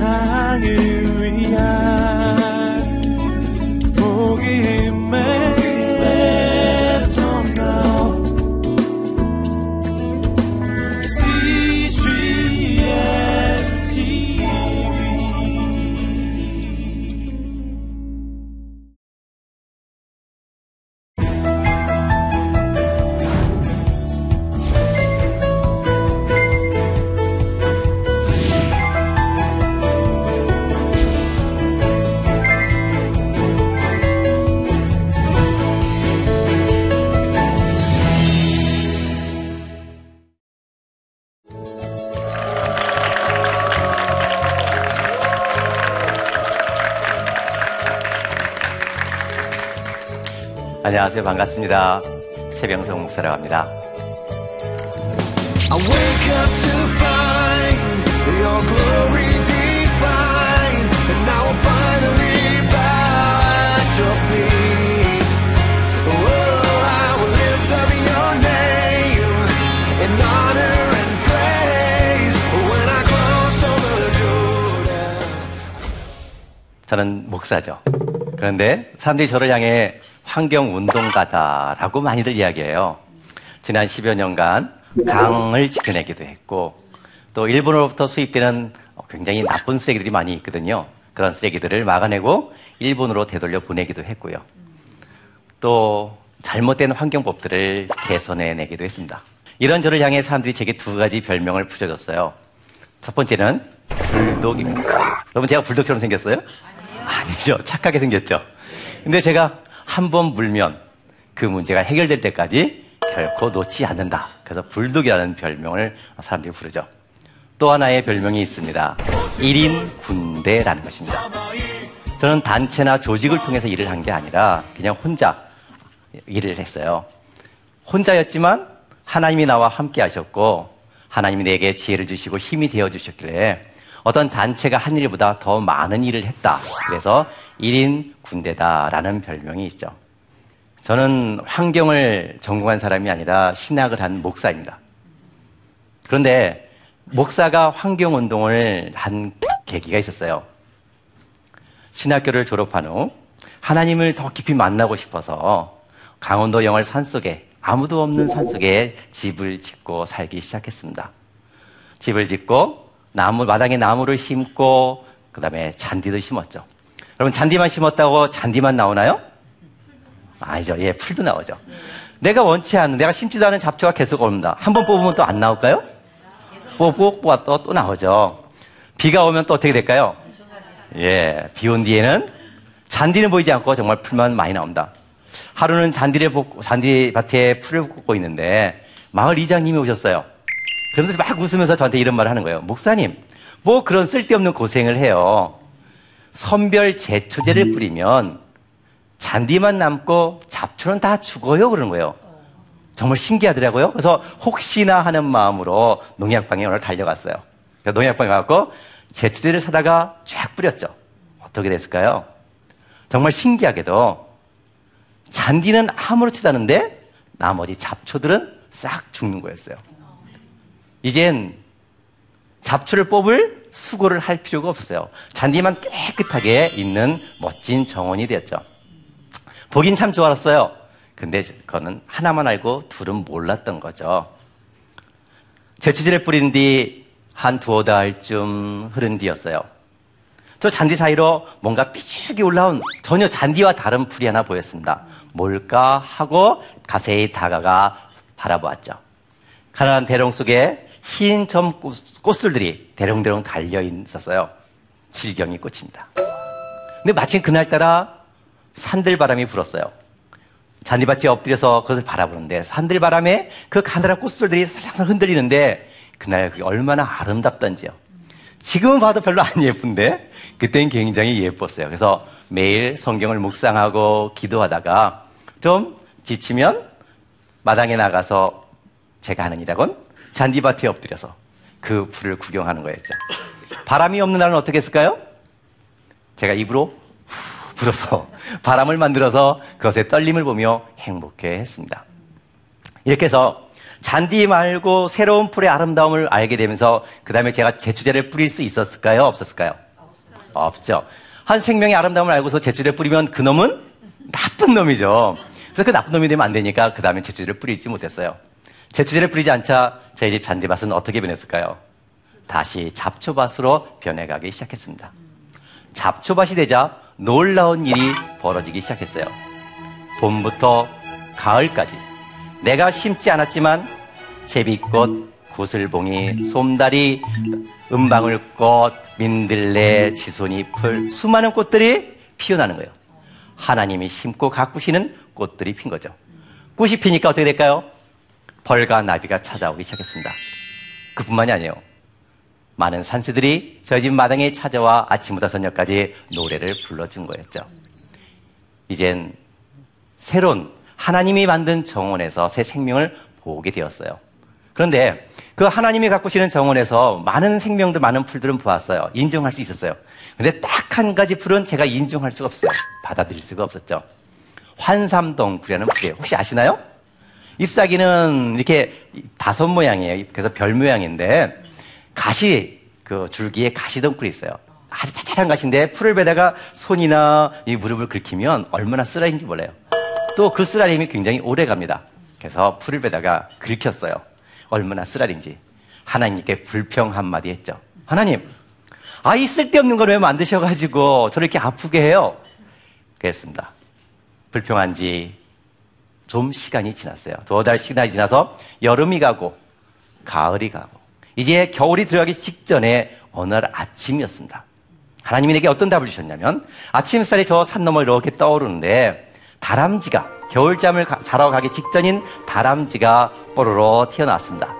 세상을 안녕하세요. 반갑습니다. 최병성 목사라고 합니다. 저는 목사죠. 그런데 사람들이 저를 향해 환경 운동가다라고 많이들 이야기해요. 지난 10여 년간 강을 지켜내기도 했고 또 일본으로부터 수입되는 굉장히 나쁜 쓰레기들이 많이 있거든요. 그런 쓰레기들을 막아내고 일본으로 되돌려 보내기도 했고요. 또 잘못된 환경법들을 개선해 내기도 했습니다. 이런 저를 향해 사람들이 제게 두 가지 별명을 붙여줬어요. 첫 번째는 불독입니다. 여러분 제가 불독처럼 생겼어요? 아니요. 아니죠. 착하게 생겼죠. 근데 제가 한번 물면 그 문제가 해결될 때까지 결코 놓지 않는다. 그래서 불독이라는 별명을 사람들이 부르죠. 또 하나의 별명이 있습니다. 1인 군대라는 것입니다. 저는 단체나 조직을 통해서 일을 한 게 아니라 그냥 혼자 일을 했어요. 혼자였지만 하나님이 나와 함께 하셨고 하나님이 내게 지혜를 주시고 힘이 되어 주셨길래 어떤 단체가 한 일보다 더 많은 일을 했다. 그래서 1인 군대다라는 별명이 있죠. 저는 환경을 전공한 사람이 아니라 신학을 한 목사입니다. 그런데 목사가 환경 운동을 한 계기가 있었어요. 신학교를 졸업한 후 하나님을 더 깊이 만나고 싶어서 강원도 영월 산속에 아무도 없는 산속에 집을 짓고 살기 시작했습니다. 집을 짓고 나무 마당에 나무를 심고 그다음에 잔디도 심었죠. 여러분 잔디만 심었다고 잔디만 나오나요? 아니죠. 예, 풀도 나오죠. 내가 원치 않는, 내가 심지도 않은 잡초가 계속 옵니다. 한 번 뽑으면 또 안 나올까요? 뽑고 뽑았또 또 나오죠. 비가 오면 또 어떻게 될까요? 예, 비 온 뒤에는 잔디는 보이지 않고 정말 풀만 많이 나옵니다. 하루는 잔디를 볶고, 잔디밭에 풀을 꽂고 있는데 마을 이장님이 오셨어요. 그러면서 막 웃으면서 저한테 이런 말을 하는 거예요. 목사님, 뭐 그런 쓸데없는 고생을 해요. 선별 제초제를 뿌리면 잔디만 남고 잡초는 다 죽어요. 그러는 거예요. 정말 신기하더라고요. 그래서 혹시나 하는 마음으로 농약방에 오늘 달려갔어요. 농약방에 가고 제초제를 사다가 쫙 뿌렸죠. 어떻게 됐을까요? 정말 신기하게도 잔디는 아무렇지도 않은데 나머지 잡초들은 싹 죽는 거였어요. 이젠 잡초를 뽑을 수고를 할 필요가 없었어요. 잔디만 깨끗하게 있는 멋진 정원이 되었죠. 보긴 참 좋았어요. 근데 그거는 하나만 알고 둘은 몰랐던 거죠. 제치질을 뿌린 뒤 한 두어 달쯤 흐른 뒤였어요. 저 잔디 사이로 뭔가 삐죽이 올라온 전혀 잔디와 다른 풀이 하나 보였습니다. 뭘까 하고 가세히 다가가 바라보았죠. 가난한 대롱 속에 흰 점 꽃술들이 대롱대롱 달려 있었어요. 질경이 꽃입니다. 근데 마침 그날따라 산들바람이 불었어요. 잔디밭에 엎드려서 그것을 바라보는데 산들바람에 그 가느라 꽃술들이 살짝 흔들리는데 그날 그게 얼마나 아름답던지요. 지금은 봐도 별로 안 예쁜데 그때는 굉장히 예뻤어요. 그래서 매일 성경을 묵상하고 기도하다가 좀 지치면 마당에 나가서 제가 하는 일하곤 잔디밭에 엎드려서 그 풀을 구경하는 거였죠. 바람이 없는 날은 어떻게 했을까요? 제가 입으로 후 불어서 바람을 만들어서 그것의 떨림을 보며 행복해 했습니다. 이렇게 해서 잔디 말고 새로운 풀의 아름다움을 알게 되면서 그 다음에 제가 제추제를 뿌릴 수 있었을까요? 없었을까요? 없죠. 한 생명의 아름다움을 알고서 제초제를 뿌리면 그 놈은 나쁜 놈이죠. 그래서 그 나쁜 놈이 되면 안 되니까 그 다음에 제초제를 뿌리지 못했어요. 제초제를 뿌리지 않자 저희 집 잔디밭은 어떻게 변했을까요? 다시 잡초밭으로 변해가기 시작했습니다. 잡초밭이 되자 놀라운 일이 벌어지기 시작했어요. 봄부터 가을까지 내가 심지 않았지만 제비꽃, 구슬봉이, 솜다리, 은방울꽃, 민들레, 지손이풀 수많은 꽃들이 피어나는 거예요. 하나님이 심고 가꾸시는 꽃들이 핀 거죠. 꽃이 피니까 어떻게 될까요? 벌과 나비가 찾아오기 시작했습니다. 그뿐만이 아니에요. 많은 산새들이 저희 집 마당에 찾아와 아침부터 저녁까지 노래를 불러준 거였죠. 이젠 새로운 하나님이 만든 정원에서 새 생명을 보게 되었어요. 그런데 그 하나님이 가꾸시는 정원에서 많은 생명들, 많은 풀들은 보았어요. 인정할 수 있었어요. 근데 딱 한 가지 풀은 제가 인정할 수가 없어요. 받아들일 수가 없었죠. 환삼동굴이라는 풀이에요. 혹시 아시나요? 잎사귀는 이렇게 다섯 모양이에요. 그래서 별 모양인데 가시 그 줄기에 가시 덩굴이 있어요. 아주 자잘한 가시인데 풀을 베다가 손이나 이 무릎을 긁히면 얼마나 쓰라린지 몰라요. 또 그 쓰라림이 굉장히 오래 갑니다. 그래서 풀을 베다가 긁혔어요. 얼마나 쓰라린지. 하나님께 불평 한마디 했죠. 하나님, 아, 이 쓸데없는 걸 왜 만드셔가지고 저를 이렇게 아프게 해요? 그랬습니다. 불평한 지 좀 시간이 지났어요. 두어 달 시간이 지나서 여름이 가고, 가을이 가고, 이제 겨울이 들어가기 직전에 어느 날 아침이었습니다. 하나님이 내게 어떤 답을 주셨냐면, 아침 햇살이 저 산 너머 이렇게 떠오르는데, 다람쥐가, 겨울잠을 가, 자러 가기 직전인 다람쥐가 뽀로로 튀어나왔습니다.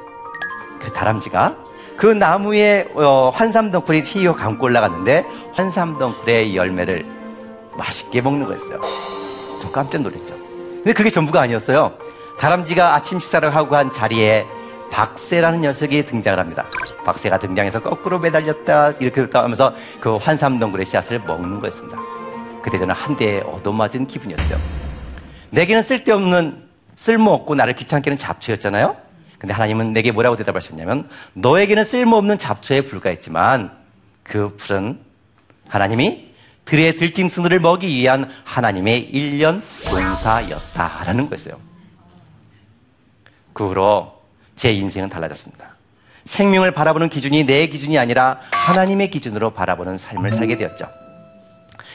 그 다람쥐가 그 나무에 어, 환삼덩굴이 휘어 감고 올라갔는데 환삼덩굴의 열매를 맛있게 먹는 거였어요. 좀 깜짝 놀랐죠. 근데 그게 전부가 아니었어요. 다람쥐가 아침 식사를 하고 한 자리에 박새라는 녀석이 등장을 합니다. 박새가 등장해서 거꾸로 매달렸다 이렇게 하면서 그 환삼덩굴의 씨앗을 먹는 거였습니다. 그때 저는 한 대에 얻어맞은 기분이었어요. 내게는 쓸데없는 쓸모없고 나를 귀찮게 하는 잡초였잖아요. 근데 하나님은 내게 뭐라고 대답하셨냐면 너에게는 쓸모없는 잡초에 불과했지만 그 풀은 하나님이 들의 들짐승들을 먹이 위한 하나님의 일년 농사였다라는 거였어요. 그 후로 제 인생은 달라졌습니다. 생명을 바라보는 기준이 내 기준이 아니라 하나님의 기준으로 바라보는 삶을 살게 되었죠.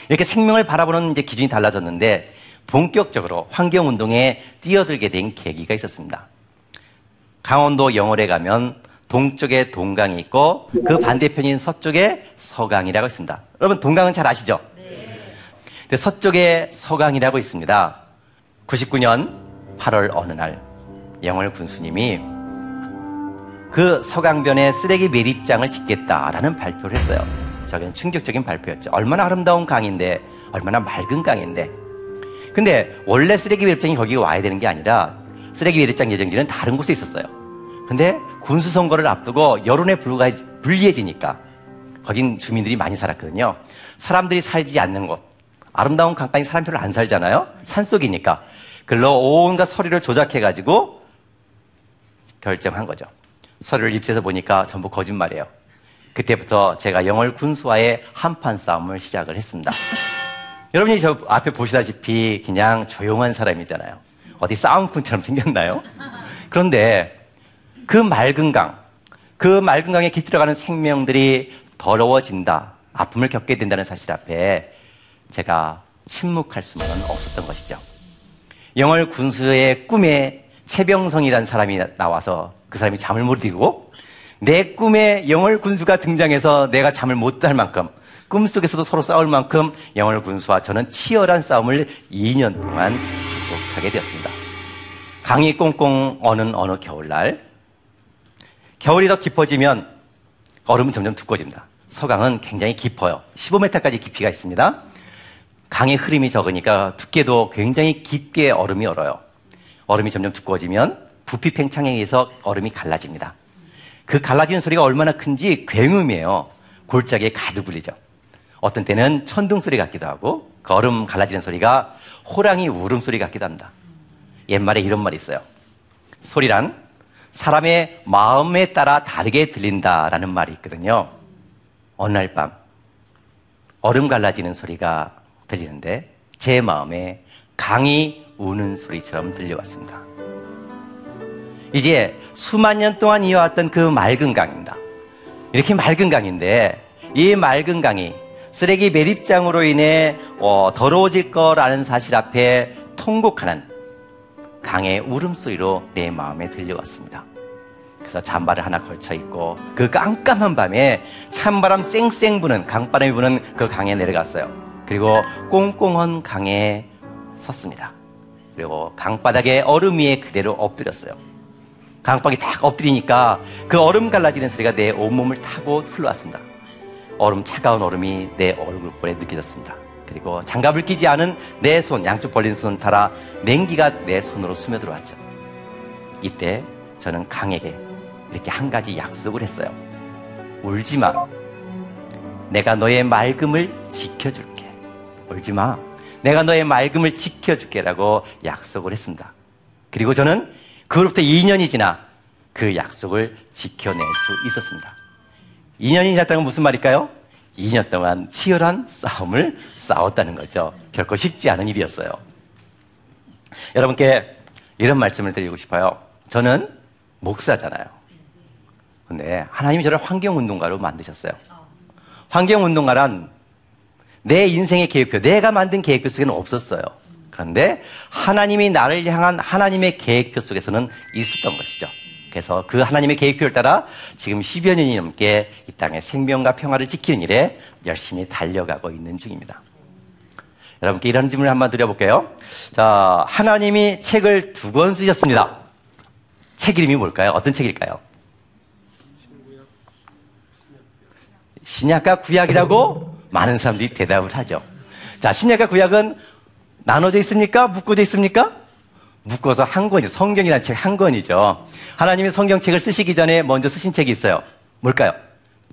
이렇게 생명을 바라보는 이제 기준이 달라졌는데 본격적으로 환경 운동에 뛰어들게 된 계기가 있었습니다. 강원도 영월에 가면 동쪽에 동강이 있고 그 반대편인 서쪽에 서강이라고 있습니다. 여러분 동강은 잘 아시죠? 네. 서쪽에 서강이라고 있습니다. 99년 8월 어느 날 영월 군수님이 그 서강변에 쓰레기 매립장을 짓겠다라는 발표를 했어요. 저기는 충격적인 발표였죠. 얼마나 아름다운 강인데, 얼마나 맑은 강인데. 근데 원래 쓰레기 매립장이 거기 와야 되는 게 아니라 쓰레기 매립장 예정지는 다른 곳에 있었어요. 근데 군수 선거를 앞두고 불가 불리해지니까 거긴 주민들이 많이 살았거든요. 사람들이 살지 않는 곳, 아름다운 강가에 사람 별로 안 살잖아요. 산속이니까. 글로 온갖 서류를 조작해가지고 결정한 거죠. 서류를 입수해서 보니까 전부 거짓말이에요. 그때부터 제가 영월 군수와의 한판 싸움을 시작을 했습니다. 여러분이 저 앞에 보시다시피 그냥 조용한 사람이잖아요. 어디 싸움꾼처럼 생겼나요? 그런데 그 맑은 강, 그 맑은 강에 깃들어가는 생명들이 더러워진다, 아픔을 겪게 된다는 사실 앞에 제가 침묵할 수만은 없었던 것이죠. 영월 군수의 꿈에 최병성이라는 사람이 나와서 그 사람이 잠을 못 이루고 내 꿈에 영월 군수가 등장해서 내가 잠을 못 잘 만큼 꿈속에서도 서로 싸울 만큼 영월 군수와 저는 치열한 싸움을 2년 동안 지속하게 되었습니다. 강이 꽁꽁 어는 어느 겨울날 겨울이 더 깊어지면 얼음은 점점 두꺼워집니다. 서강은 굉장히 깊어요. 15m까지 깊이가 있습니다. 강의 흐름이 적으니까 두께도 굉장히 깊게 얼음이 얼어요. 얼음이 점점 두꺼워지면 부피 팽창에 의해서 얼음이 갈라집니다. 그 갈라지는 소리가 얼마나 큰지 굉음이에요. 골짜기에 가득 울리죠. 어떤 때는 천둥 소리 같기도 하고 그 얼음 갈라지는 소리가 호랑이 울음 소리 같기도 합니다. 옛말에 이런 말이 있어요. 소리란 사람의 마음에 따라 다르게 들린다라는 말이 있거든요. 어느 날 밤 얼음 갈라지는 소리가 들리는데 제 마음에 강이 우는 소리처럼 들려왔습니다. 이제 수만 년 동안 이어왔던 그 맑은 강입니다. 이렇게 맑은 강인데 이 맑은 강이 쓰레기 매립장으로 인해 어, 더러워질 거라는 사실 앞에 통곡하는 강의 울음소리로 내 마음에 들려왔습니다. 그래서 잠바를 하나 걸쳐 입고 그 깜깜한 밤에 찬바람 쌩쌩 부는 강바람이 부는 그 강에 내려갔어요. 그리고 꽁꽁한 강에 섰습니다. 그리고 강바닥에 얼음 위에 그대로 엎드렸어요. 강박이 딱 엎드리니까 그 얼음 갈라지는 소리가 내 온몸을 타고 흘러왔습니다. 얼음, 차가운 얼음이 내 얼굴 볼에 느껴졌습니다. 그리고 장갑을 끼지 않은 내 손, 양쪽 벌린 손 따라 냉기가 내 손으로 스며 들어왔죠. 이때 저는 강에게 이렇게 한 가지 약속을 했어요. 울지 마. 내가 너의 맑음을 지켜줄게. 울지 마. 내가 너의 맑음을 지켜줄게라고 약속을 했습니다. 그리고 저는 그로부터 2년이 지나 그 약속을 지켜낼 수 있었습니다. 2년이 지났다는 건 무슨 말일까요? 2년 동안 치열한 싸움을 싸웠다는 거죠. 결코 쉽지 않은 일이었어요. 여러분께 이런 말씀을 드리고 싶어요. 저는 목사잖아요. 근데 하나님이 저를 환경운동가로 만드셨어요. 환경운동가란 내 인생의 계획표, 내가 만든 계획표 속에는 없었어요. 그런데 하나님이 나를 향한 하나님의 계획표 속에서는 있었던 것이죠. 그래서 그 하나님의 계획표를 따라 지금 10여 년이 넘게 이 땅의 생명과 평화를 지키는 일에 열심히 달려가고 있는 중입니다. 여러분께 이런 질문을 한번 드려볼게요. 자, 하나님이 책을 두 권 쓰셨습니다. 책 이름이 뭘까요? 어떤 책일까요? 신약과 구약이라고 많은 사람들이 대답을 하죠. 자, 신약과 구약은 나눠져 있습니까? 묶어져 있습니까? 묶어서 한 권이, 성경이라는 책 한 권이죠. 하나님이 성경책을 쓰시기 전에 먼저 쓰신 책이 있어요. 뭘까요?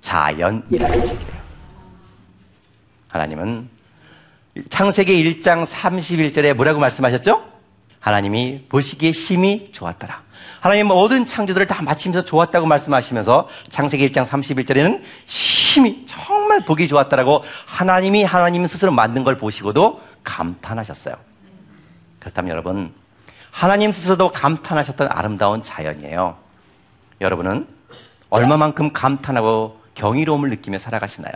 자연이라는 책이에요. 하나님은 창세기 1장 31절에 뭐라고 말씀하셨죠? 하나님이 보시기에 심히 좋았더라. 하나님 모든 창조들을 다 마치면서 좋았다고 말씀하시면서 창세기 1장 31절에는 심히 정말 보기 좋았다라고 하나님이 하나님 스스로 만든 걸 보시고도 감탄하셨어요. 그렇다면 여러분, 하나님 스스로도 감탄하셨던 아름다운 자연이에요. 여러분은 얼마만큼 감탄하고 경이로움을 느끼며 살아가시나요?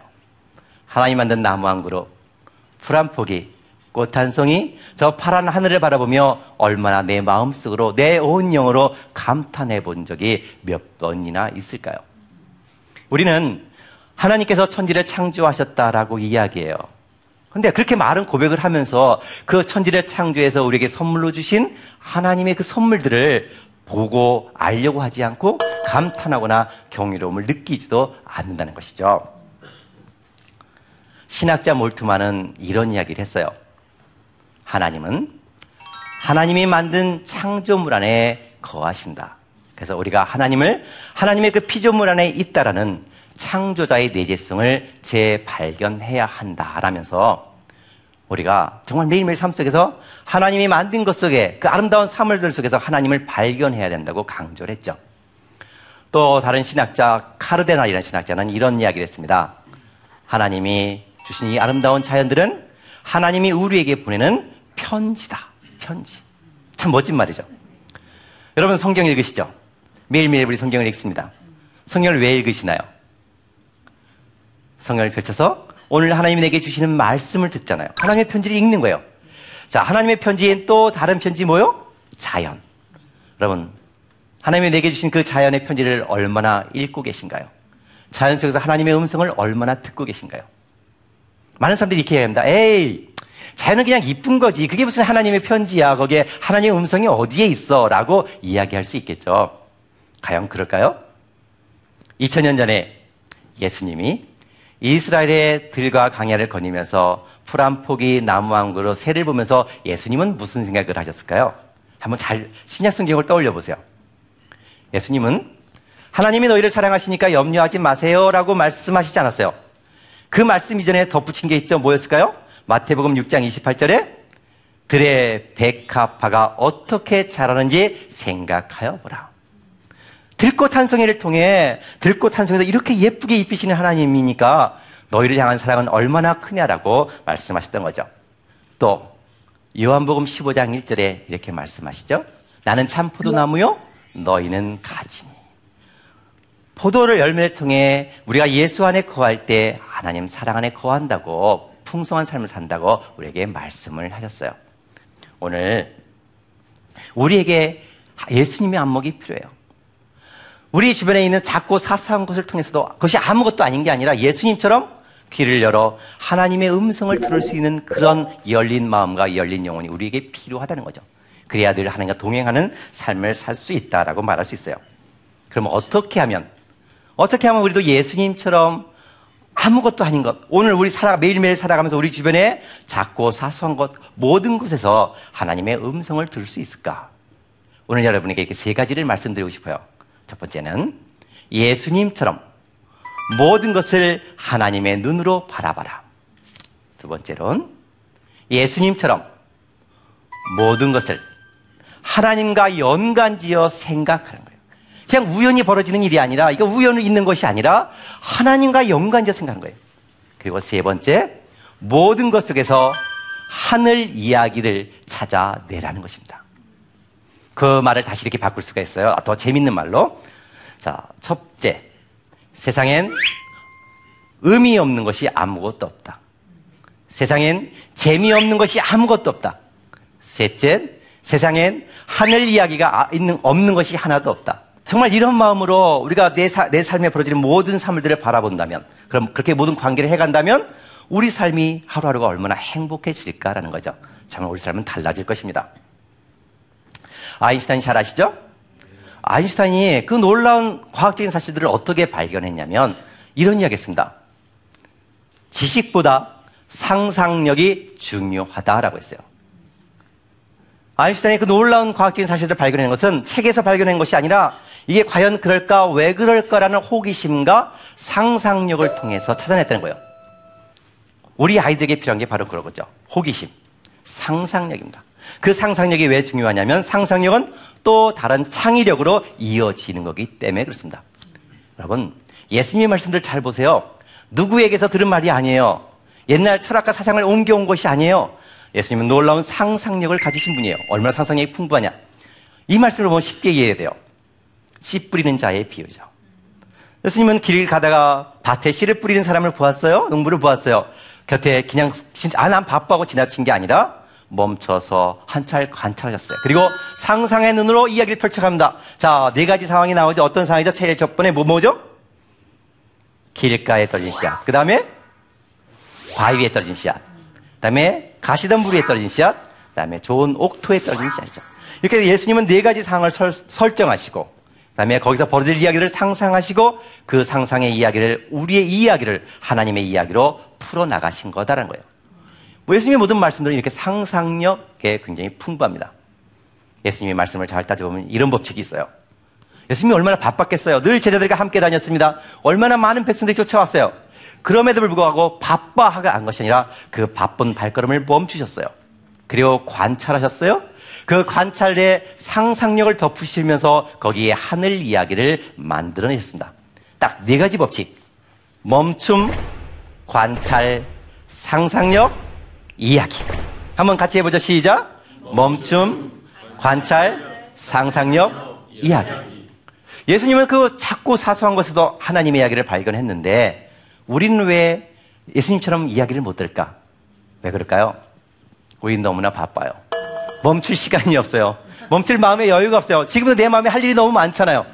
하나님 만든 나무 한 그루, 풀한 포기, 꽃 한 송이, 저 파란 하늘을 바라보며 얼마나 내 마음속으로 내 온 영으로 감탄해 본 적이 몇 번이나 있을까요? 우리는 하나님께서 천지를 창조하셨다라고 이야기해요. 근데 그렇게 많은 고백을 하면서 그 천지를 창조해서 우리에게 선물로 주신 하나님의 그 선물들을 보고 알려고 하지 않고 감탄하거나 경이로움을 느끼지도 않는다는 것이죠. 신학자 몰트만은 이런 이야기를 했어요. 하나님은 하나님이 만든 창조물 안에 거하신다. 그래서 우리가 하나님을 하나님의 그 피조물 안에 있다라는 창조자의 내재성을 재발견해야 한다라면서 우리가 정말 매일매일 삶 속에서 하나님이 만든 것 속에 그 아름다운 사물들 속에서 하나님을 발견해야 된다고 강조를 했죠. 또 다른 신학자 카르데날이라는 신학자는 이런 이야기를 했습니다. 하나님이 주신 이 아름다운 자연들은 하나님이 우리에게 보내는 편지다. 편지. 참 멋진 말이죠. 여러분 성경 읽으시죠? 매일매일 우리 성경을 읽습니다. 성경을 왜 읽으시나요? 성경을 펼쳐서 오늘 하나님이 내게 주시는 말씀을 듣잖아요. 하나님의 편지를 읽는 거예요. 자, 하나님의 편지엔 또 다른 편지 뭐요? 자연. 여러분, 하나님이 내게 주신 그 자연의 편지를 얼마나 읽고 계신가요? 자연 속에서 하나님의 음성을 얼마나 듣고 계신가요? 많은 사람들이 이렇게 얘기합니다. 에이, 자연은 그냥 이쁜 거지. 그게 무슨 하나님의 편지야. 거기에 하나님의 음성이 어디에 있어? 라고 이야기할 수 있겠죠. 과연 그럴까요? 2000년 전에 예수님이 이스라엘의 들과 강야를 거니면서 풀한 포기 나무 한 그루 새를 보면서 예수님은 무슨 생각을 하셨을까요? 한번 잘 신약 성경을 떠올려 보세요. 예수님은 하나님이 너희를 사랑하시니까 염려하지 마세요라고 말씀하시지 않았어요. 그 말씀 이전에 덧붙인 게 있죠. 뭐였을까요? 마태복음 6장 28절에 들의 백합화가 어떻게 자라는지 생각하여 보라. 들꽃 한 송이를 통해 들꽃 한 송이에서 이렇게 예쁘게 입히시는 하나님이니까 너희를 향한 사랑은 얼마나 크냐라고 말씀하셨던 거죠. 또 요한복음 15장 1절에 이렇게 말씀하시죠. 나는 참 포도나무요 너희는 가지니. 포도를 열매를 통해 우리가 예수 안에 거할 때 하나님 사랑 안에 거한다고 풍성한 삶을 산다고 우리에게 말씀을 하셨어요. 오늘 우리에게 예수님의 안목이 필요해요. 우리 주변에 있는 작고 사소한 것을 통해서도 그것이 아무것도 아닌 게 아니라 예수님처럼 귀를 열어 하나님의 음성을 들을 수 있는 그런 열린 마음과 열린 영혼이 우리에게 필요하다는 거죠. 그래야 늘 하나님과 동행하는 삶을 살 수 있다라고 말할 수 있어요. 그럼 어떻게 하면 어떻게 하면 우리도 예수님처럼 아무것도 아닌 것, 오늘 우리 살아, 매일매일 살아가면서 우리 주변에 작고 사소한 것, 모든 곳에서 하나님의 음성을 들을 수 있을까? 오늘 여러분에게 이렇게 세 가지를 말씀드리고 싶어요. 첫 번째는 예수님처럼 모든 것을 하나님의 눈으로 바라봐라. 두 번째로는 예수님처럼 모든 것을 하나님과 연관지어 생각하는 거예요. 그냥 우연히 벌어지는 일이 아니라 이거 우연히 있는 것이 아니라 하나님과 연관지어 생각하는 거예요. 그리고 세 번째 모든 것 속에서 하늘 이야기를 찾아내라는 것입니다. 그 말을 다시 이렇게 바꿀 수가 있어요. 더 재밌는 말로. 자, 첫째. 세상엔 의미 없는 것이 아무것도 없다. 세상엔 재미없는 것이 아무것도 없다. 셋째, 세상엔 하늘 이야기가 아, 있는, 없는 것이 하나도 없다. 정말 이런 마음으로 우리가 내, 사, 내 삶에 벌어지는 모든 사물들을 바라본다면, 그럼 그렇게 모든 관계를 해간다면, 우리 삶이 하루하루가 얼마나 행복해질까라는 거죠. 정말 우리 삶은 달라질 것입니다. 아인슈타인 잘 아시죠? 아인슈타인이 그 놀라운 과학적인 사실들을 어떻게 발견했냐면 이런 이야기 했습니다. 지식보다 상상력이 중요하다라고 했어요. 아인슈타인이 그 놀라운 과학적인 사실들을 발견한 것은 책에서 발견한 것이 아니라 이게 과연 그럴까, 왜 그럴까라는 호기심과 상상력을 통해서 찾아냈다는 거예요. 우리 아이들에게 필요한 게 바로 그런 거죠. 호기심, 상상력입니다. 그 상상력이 왜 중요하냐면 상상력은 또 다른 창의력으로 이어지는 거기 때문에 그렇습니다. 여러분, 예수님의 말씀들 잘 보세요. 누구에게서 들은 말이 아니에요. 옛날 철학과 사상을 옮겨온 것이 아니에요. 예수님은 놀라운 상상력을 가지신 분이에요. 얼마나 상상력이 풍부하냐. 이 말씀을 보면 쉽게 이해해야 돼요. 씨 뿌리는 자의 비유죠. 예수님은 길 가다가 밭에 씨를 뿌리는 사람을 보았어요? 농부를 보았어요? 곁에 그냥 진짜 아, 난 바빠고 지나친 게 아니라 멈춰서 한찰 관찰하셨어요. 그리고 상상의 눈으로 이야기를 펼쳐갑니다. 자, 네 가지 상황이 나오죠. 어떤 상황이죠? 제일 첫 번에 뭐, 뭐죠? 길가에 떨어진 씨앗. 그 다음에 바위 위에 떨어진 씨앗. 그 다음에 가시덤불 위에 떨어진 씨앗. 그 다음에 좋은 옥토에 떨어진 씨앗이죠. 이렇게 예수님은 네 가지 상황을 설, 설정하시고, 그 다음에 거기서 벌어질 이야기를 상상하시고, 그 상상의 이야기를, 우리의 이야기를 하나님의 이야기로 풀어 나가신 거다라는 거예요. 뭐 예수님의 모든 말씀들은 이렇게 상상력에 굉장히 풍부합니다. 예수님의 말씀을 잘 따져보면 이런 법칙이 있어요. 예수님이 얼마나 바빴겠어요. 늘 제자들과 함께 다녔습니다. 얼마나 많은 백성들이 쫓아왔어요. 그럼에도 불구하고 바빠 하가 한 것이 아니라 그 바쁜 발걸음을 멈추셨어요. 그리고 관찰하셨어요. 그 관찰에 상상력을 덧붙이면서 거기에 하늘 이야기를 만들어내셨습니다. 딱 네 가지 법칙. 멈춤, 관찰, 상상력, 이야기. 한번 같이 해보죠. 시작. 멈춤, 관찰, 상상력, 이야기. 예수님은 그 작고 사소한 것에도 하나님의 이야기를 발견했는데 우리는 왜 예수님처럼 이야기를 못 들을까? 왜 그럴까요? 우리는 너무나 바빠요. 멈출 시간이 없어요. 멈출 마음에 여유가 없어요. 지금도 내 마음에 할 일이 너무 많잖아요.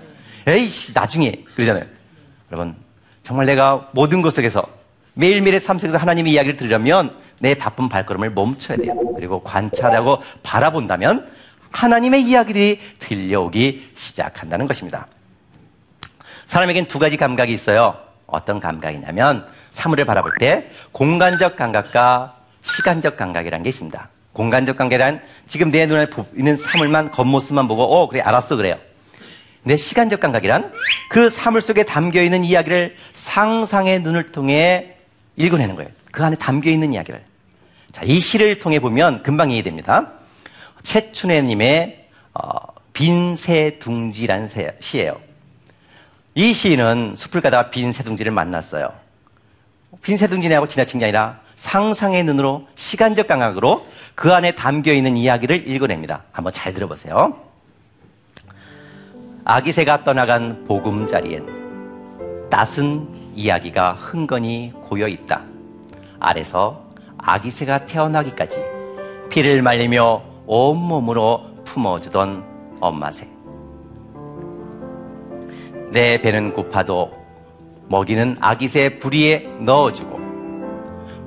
에이, 나중에. 그러잖아요. 여러분, 정말 내가 모든 것 속에서 매일매일의 삶 속에서 하나님의 이야기를 들으려면 내 바쁜 발걸음을 멈춰야 돼요. 그리고 관찰하고 바라본다면 하나님의 이야기들이 들려오기 시작한다는 것입니다. 사람에겐 두 가지 감각이 있어요. 어떤 감각이냐면 사물을 바라볼 때 공간적 감각과 시간적 감각이라는 게 있습니다. 공간적 감각이란 지금 내 눈에 보이는 사물만 겉모습만 보고 어 그래 알았어 그래요. 내 시간적 감각이란 그 사물 속에 담겨 있는 이야기를 상상의 눈을 통해 읽어내는 거예요. 그 안에 담겨 있는 이야기를. 자, 이 시를 통해 보면 금방 이해됩니다. 최춘혜님의 어, 빈새 둥지라는 시예요. 이 시인은 숲을 가다가 빈 새 둥지를 만났어요. 빈세둥지내하고 지나친 게 아니라 상상의 눈으로 시간적 감각으로 그 안에 담겨 있는 이야기를 읽어냅니다. 한번 잘 들어보세요. 아기새가 떠나간 보금자리엔 따순 이야기가 흥건히 고여 있다. 아래서 아기새가 태어나기까지 피를 말리며 온몸으로 품어주던 엄마새. 내 배는 고파도 먹이는 아기새 부리에 넣어주고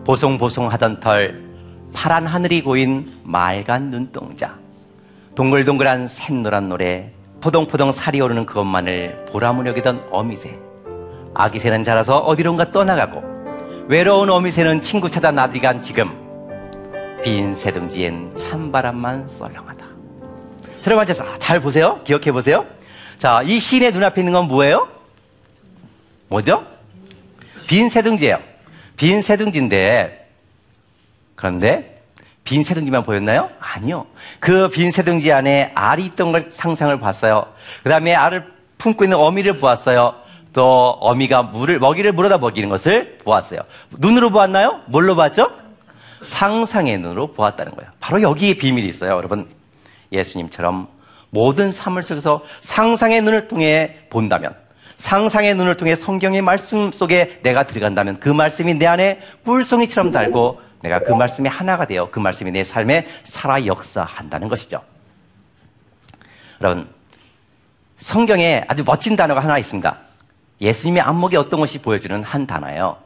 보송보송하던 털 파란 하늘이 고인 맑은 눈동자 동글동글한 샛노란 노래 포동포동 살이 오르는 그것만을 보람을 여기던 어미새 아기새는 자라서 어디론가 떠나가고 외로운 어미새는 친구 찾아 나들이간 지금 빈 새둥지엔 찬바람만 썰렁하다 앉아서 잘 보세요 기억해 보세요 자, 이 시인의 눈앞에 있는 건 뭐예요? 뭐죠? 빈 새둥지예요. 빈 새둥지인데 그런데 빈 새둥지만 보였나요? 아니요. 그 빈 새둥지 안에 알이 있던 걸 상상을 봤어요. 그 다음에 알을 품고 있는 어미를 보았어요. 또 어미가 물을 먹이를 물어다 먹이는 것을 보았어요. 눈으로 보았나요? 뭘로 봤죠? 상상의 눈으로 보았다는 거예요. 바로 여기에 비밀이 있어요, 여러분. 예수님처럼 모든 삶을 속에서 상상의 눈을 통해 본다면, 상상의 눈을 통해 성경의 말씀 속에 내가 들어간다면 그 말씀이 내 안에 뿔송이처럼 달고 내가 그 말씀이 하나가 되어 그 말씀이 내 삶에 살아 역사한다는 것이죠. 여러분, 성경에 아주 멋진 단어가 하나 있습니다. 예수님의 안목에 어떤 것이 보여주는 한 단어예요.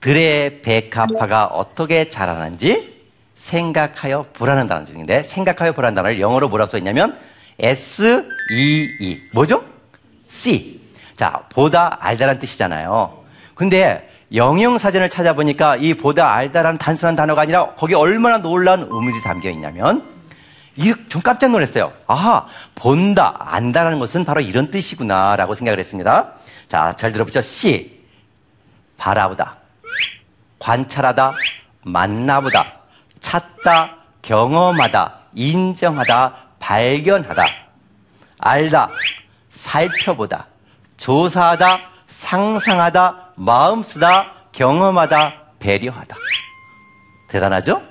들의 백합화가 어떻게 자라는지 생각하여 보라는 단어 중인데 생각하여 보라는 단어를 영어로 뭐라 써있냐면 S-E-E 뭐죠? C 자 보다 알다란 뜻이잖아요 근데 영영 사전을 찾아보니까 이 보다 알다라는 단순한 단어가 아니라 거기에 얼마나 놀라운 의미를 담겨 있냐면 좀 깜짝 놀랐어요. 아하, 본다, 안다라는 것은 바로 이런 뜻이구나라고 생각을 했습니다. 자, 잘 들어보죠. C. 바라보다, 관찰하다, 만나보다, 찾다, 경험하다, 인정하다, 발견하다, 알다, 살펴보다, 조사하다, 상상하다, 마음 쓰다, 경험하다, 배려하다. 대단하죠?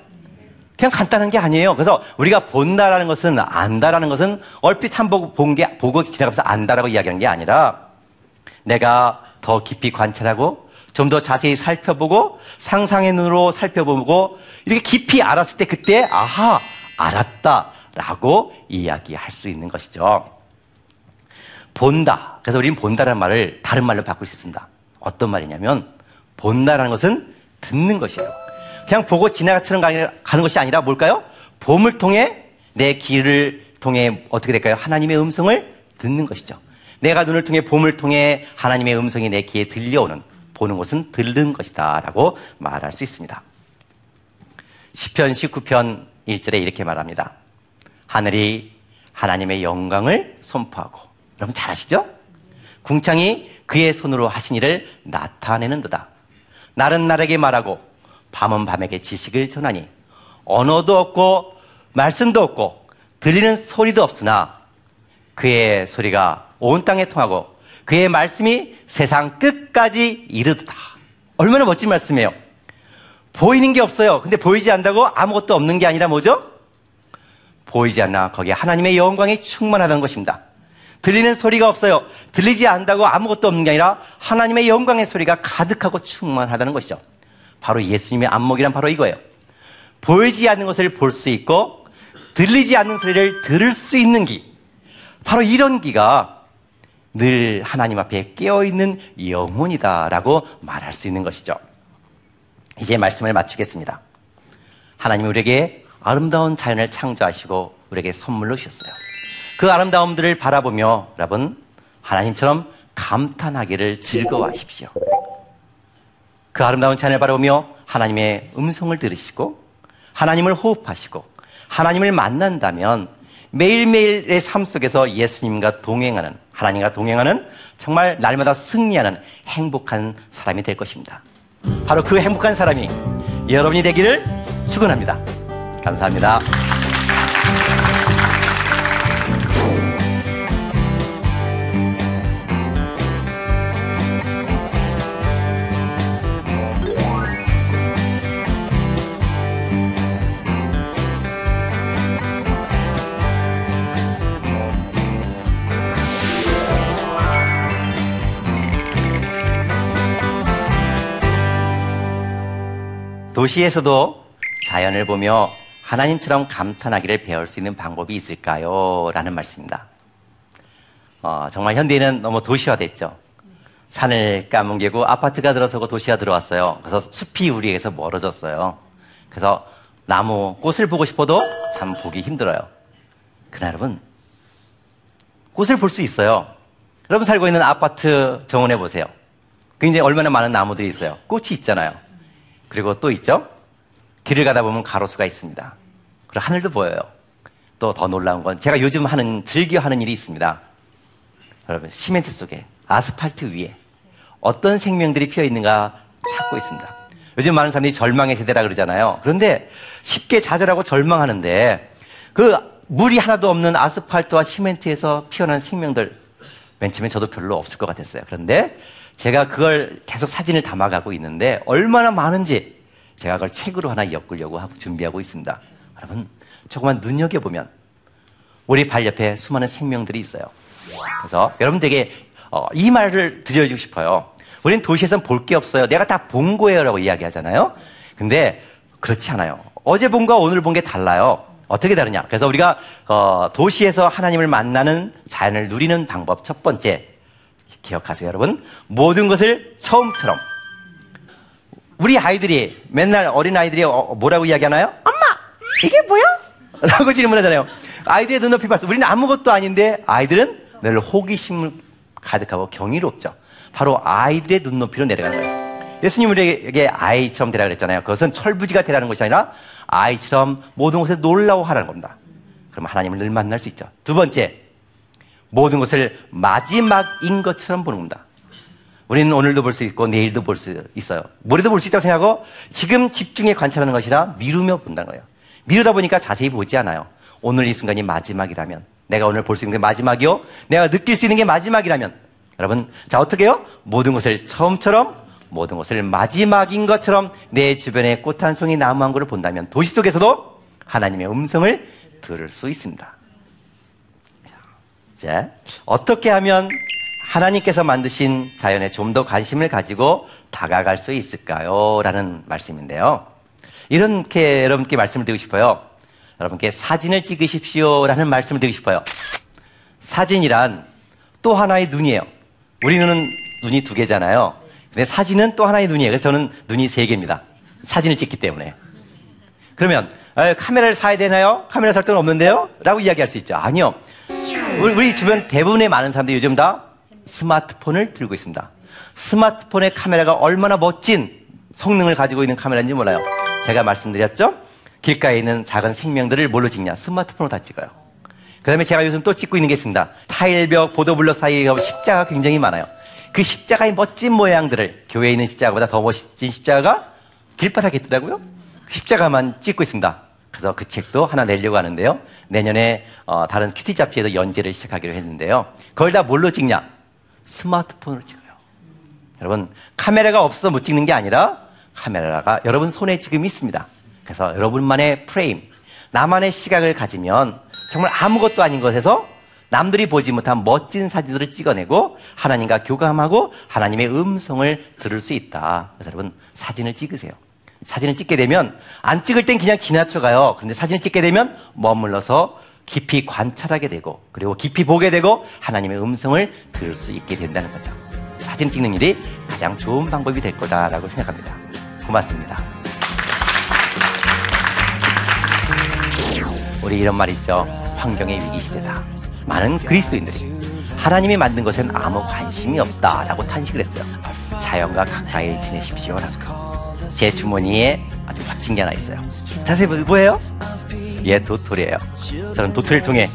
그냥 간단한 게 아니에요. 그래서 우리가 본다라는 것은 안다라는 것은 얼핏 한 번 본 게 보고 지나가면서 안다라고 이야기하는 게 아니라 내가 더 깊이 관찰하고 좀 더 자세히 살펴보고 상상의 눈으로 살펴보고 이렇게 깊이 알았을 때 그때 아하 알았다라고 이야기할 수 있는 것이죠. 본다. 그래서 우리는 본다라는 말을 다른 말로 바꿀 수 있습니다. 어떤 말이냐면 본다라는 것은 듣는 것이에요. 그냥 보고 지나가처럼 가는 것이 아니라 뭘까요? 봄을 통해 내 귀를 통해 어떻게 될까요? 하나님의 음성을 듣는 것이죠. 내가 눈을 통해 봄을 통해 하나님의 음성이 내 귀에 들려오는 보는 것은 들는 것이다라고 말할 수 있습니다. 10편 19편 1절에 이렇게 말합니다. 하늘이 하나님의 영광을 선포하고 여러분 잘 아시죠? 궁창이 그의 손으로 하신 일을 나타내는 도다. 날은 날에게 말하고 밤은 밤에게 지식을 전하니 언어도 없고 말씀도 없고 들리는 소리도 없으나 그의 소리가 온 땅에 통하고 그의 말씀이 세상 끝까지 이르다. 얼마나 멋진 말씀이에요. 보이는 게 없어요. 근데 보이지 않다고 아무것도 없는 게 아니라 뭐죠? 보이지 않나 거기에 하나님의 영광이 충만하다는 것입니다. 들리는 소리가 없어요. 들리지 않다고 아무것도 없는 게 아니라 하나님의 영광의 소리가 가득하고 충만하다는 것이죠. 바로 예수님의 안목이란 바로 이거예요. 보이지 않는 것을 볼 수 있고 들리지 않는 소리를 들을 수 있는 기. 바로 이런 기가 늘 하나님 앞에 깨어있는 영혼이다라고 말할 수 있는 것이죠. 이제 말씀을 마치겠습니다. 하나님 우리에게 아름다운 자연을 창조하시고 우리에게 선물로 주셨어요. 그 아름다움들을 바라보며 여러분 하나님처럼 감탄하기를 즐거워하십시오. 그 아름다운 자연을 바라보며 하나님의 음성을 들으시고 하나님을 호흡하시고 하나님을 만난다면 매일매일의 삶 속에서 예수님과 동행하는 하나님과 동행하는 정말 날마다 승리하는 행복한 사람이 될 것입니다. 바로 그 행복한 사람이 여러분이 되기를 축원합니다. 감사합니다. 도시에서도 자연을 보며 하나님처럼 감탄하기를 배울 수 있는 방법이 있을까요? 라는 말씀입니다. 어, 정말 현대인은 너무 도시화됐죠. 산을 까뭉개고 아파트가 들어서고 도시가 들어왔어요. 그래서 숲이 우리에게서 멀어졌어요. 그래서 나무, 꽃을 보고 싶어도 참 보기 힘들어요. 그러나 여러분, 꽃을 볼 수 있어요. 여러분 살고 있는 아파트 정원해 보세요. 굉장히 얼마나 많은 나무들이 있어요. 꽃이 있잖아요. 그리고 또 있죠? 길을 가다 보면 가로수가 있습니다. 그리고 하늘도 보여요. 또 더 놀라운 건 제가 요즘 하는, 즐겨 하는 일이 있습니다. 여러분, 시멘트 속에, 아스팔트 위에 어떤 생명들이 피어 있는가 찾고 있습니다. 요즘 많은 사람들이 절망의 세대라 그러잖아요. 그런데 쉽게 좌절하고 절망하는데 그 물이 하나도 없는 아스팔트와 시멘트에서 피어난 생명들 맨 처음에 저도 별로 없을 것 같았어요. 그런데 제가 그걸 계속 사진을 담아가고 있는데 얼마나 많은지 제가 그걸 책으로 하나 엮으려고 하고 준비하고 있습니다. 여러분, 조금만 눈여겨보면 우리 발 옆에 수많은 생명들이 있어요. 그래서 여러분들에게 어, 이 말을 들려주고 싶어요. 우리는 도시에선 볼 게 없어요. 내가 다 본 거예요. 라고 이야기하잖아요. 근데 그렇지 않아요. 어제 본 거와 오늘 본 게 달라요. 어떻게 다르냐? 그래서 우리가 어, 도시에서 하나님을 만나는 자연을 누리는 방법 첫 번째 기억하세요, 여러분. 모든 것을 처음처럼 우리 아이들이 맨날 어린 아이들이 어, 뭐라고 이야기하나요? 엄마 이게 뭐야? 라고 질문하잖아요. 아이들의 눈높이 봤어. 우리는 아무것도 아닌데 아이들은 늘 호기심을 가득하고 경이롭죠. 바로 아이들의 눈높이로 내려가는 거예요. 예수님 우리에게 아이처럼 되라 그랬잖아요. 그것은 철부지가 되라는 것이 아니라 아이처럼 모든 것에 놀라워 하라는 겁니다. 그럼 하나님을 늘 만날 수 있죠. 두 번째, 모든 것을 마지막인 것처럼 보는 겁니다. 우리는 오늘도 볼 수 있고 내일도 볼 수 있어요. 모레도 볼 수 있다고 생각하고 지금 집중해 관찰하는 것이라 미루며 본다는 거예요. 미루다 보니까 자세히 보지 않아요. 오늘 이 순간이 마지막이라면 내가 오늘 볼 수 있는 게 마지막이요. 내가 느낄 수 있는 게 마지막이라면 여러분 자 어떻게 해요? 모든 것을 처음처럼 모든 것을 마지막인 것처럼 내 주변에 꽃 한 송이 나무 한 그루 본다면 도시 속에서도 하나님의 음성을 들을 수 있습니다. 자, 어떻게 하면 하나님께서 만드신 자연에 좀 더 관심을 가지고 다가갈 수 있을까요? 라는 말씀인데요. 이렇게 여러분께 말씀을 드리고 싶어요. 여러분께 사진을 찍으십시오. 라는 말씀을 드리고 싶어요. 사진이란 또 하나의 눈이에요. 우리 눈은 눈이 두 개잖아요. 근데 사진은 또 하나의 눈이에요. 그래서 저는 눈이 세 개입니다. 사진을 찍기 때문에. 그러면 카메라를 사야 되나요? 카메라 살 돈은 없는데요? 라고 이야기할 수 있죠. 아니요. 우리, 우리 주변 대부분의 많은 사람들이 요즘 다 스마트폰을 들고 있습니다. 스마트폰의 카메라가 얼마나 멋진 성능을 가지고 있는 카메라인지 몰라요. 제가 말씀드렸죠? 길가에 있는 작은 생명들을 뭘로 찍냐? 스마트폰으로 다 찍어요. 그 다음에 제가 요즘 또 찍고 있는 게 있습니다. 타일벽, 보도블럭 사이에 십자가 굉장히 많아요. 그 십자가의 멋진 모양들을 교회에 있는 십자가보다 더 멋진 십자가가 길바닥에 있더라고요. 그 십자가만 찍고 있습니다. 그래서 그 책도 하나 내려고 하는데요. 내년에 어, 다른 큐티 잡지에도 연재를 시작하기로 했는데요. 그걸 다 뭘로 찍냐? 스마트폰으로 찍어요. 여러분 카메라가 없어서 못 찍는 게 아니라 카메라가 여러분 손에 지금 있습니다. 그래서 여러분만의 프레임, 나만의 시각을 가지면 정말 아무것도 아닌 것에서 남들이 보지 못한 멋진 사진들을 찍어내고 하나님과 교감하고 하나님의 음성을 들을 수 있다. 그래서 여러분 사진을 찍으세요. 사진을 찍게 되면 안 찍을 땐 그냥 지나쳐가요. 그런데 사진을 찍게 되면 머물러서 깊이 관찰하게 되고 그리고 깊이 보게 되고 하나님의 음성을 들을 수 있게 된다는 거죠. 사진 찍는 일이 가장 좋은 방법이 될 거다라고 생각합니다. 고맙습니다. 우리 이런 말 있죠. 환경의 위기 시대다. 많은 그리스도인들이 하나님이 만든 것엔 아무 관심이 없다라고 탄식을 했어요. 자연과 가까이 지내십시오라고. 제 주머니에 아주 멋진 게 하나 있어요. 자세히 보세요. 뭐예요? 예, 도토리예요. 저는 도토리를 통해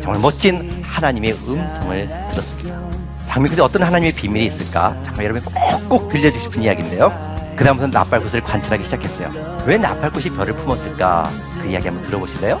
정말 멋진 하나님의 음성을 들었습니다. 장미꽃에 어떤 하나님의 비밀이 있을까? 정말 여러분이 꼭꼭 들려주고 싶은 이야기인데요. 그 다음부터 나팔꽃을 관찰하기 시작했어요. 왜 나팔꽃이 별을 품었을까? 그 이야기 한번 들어보실래요?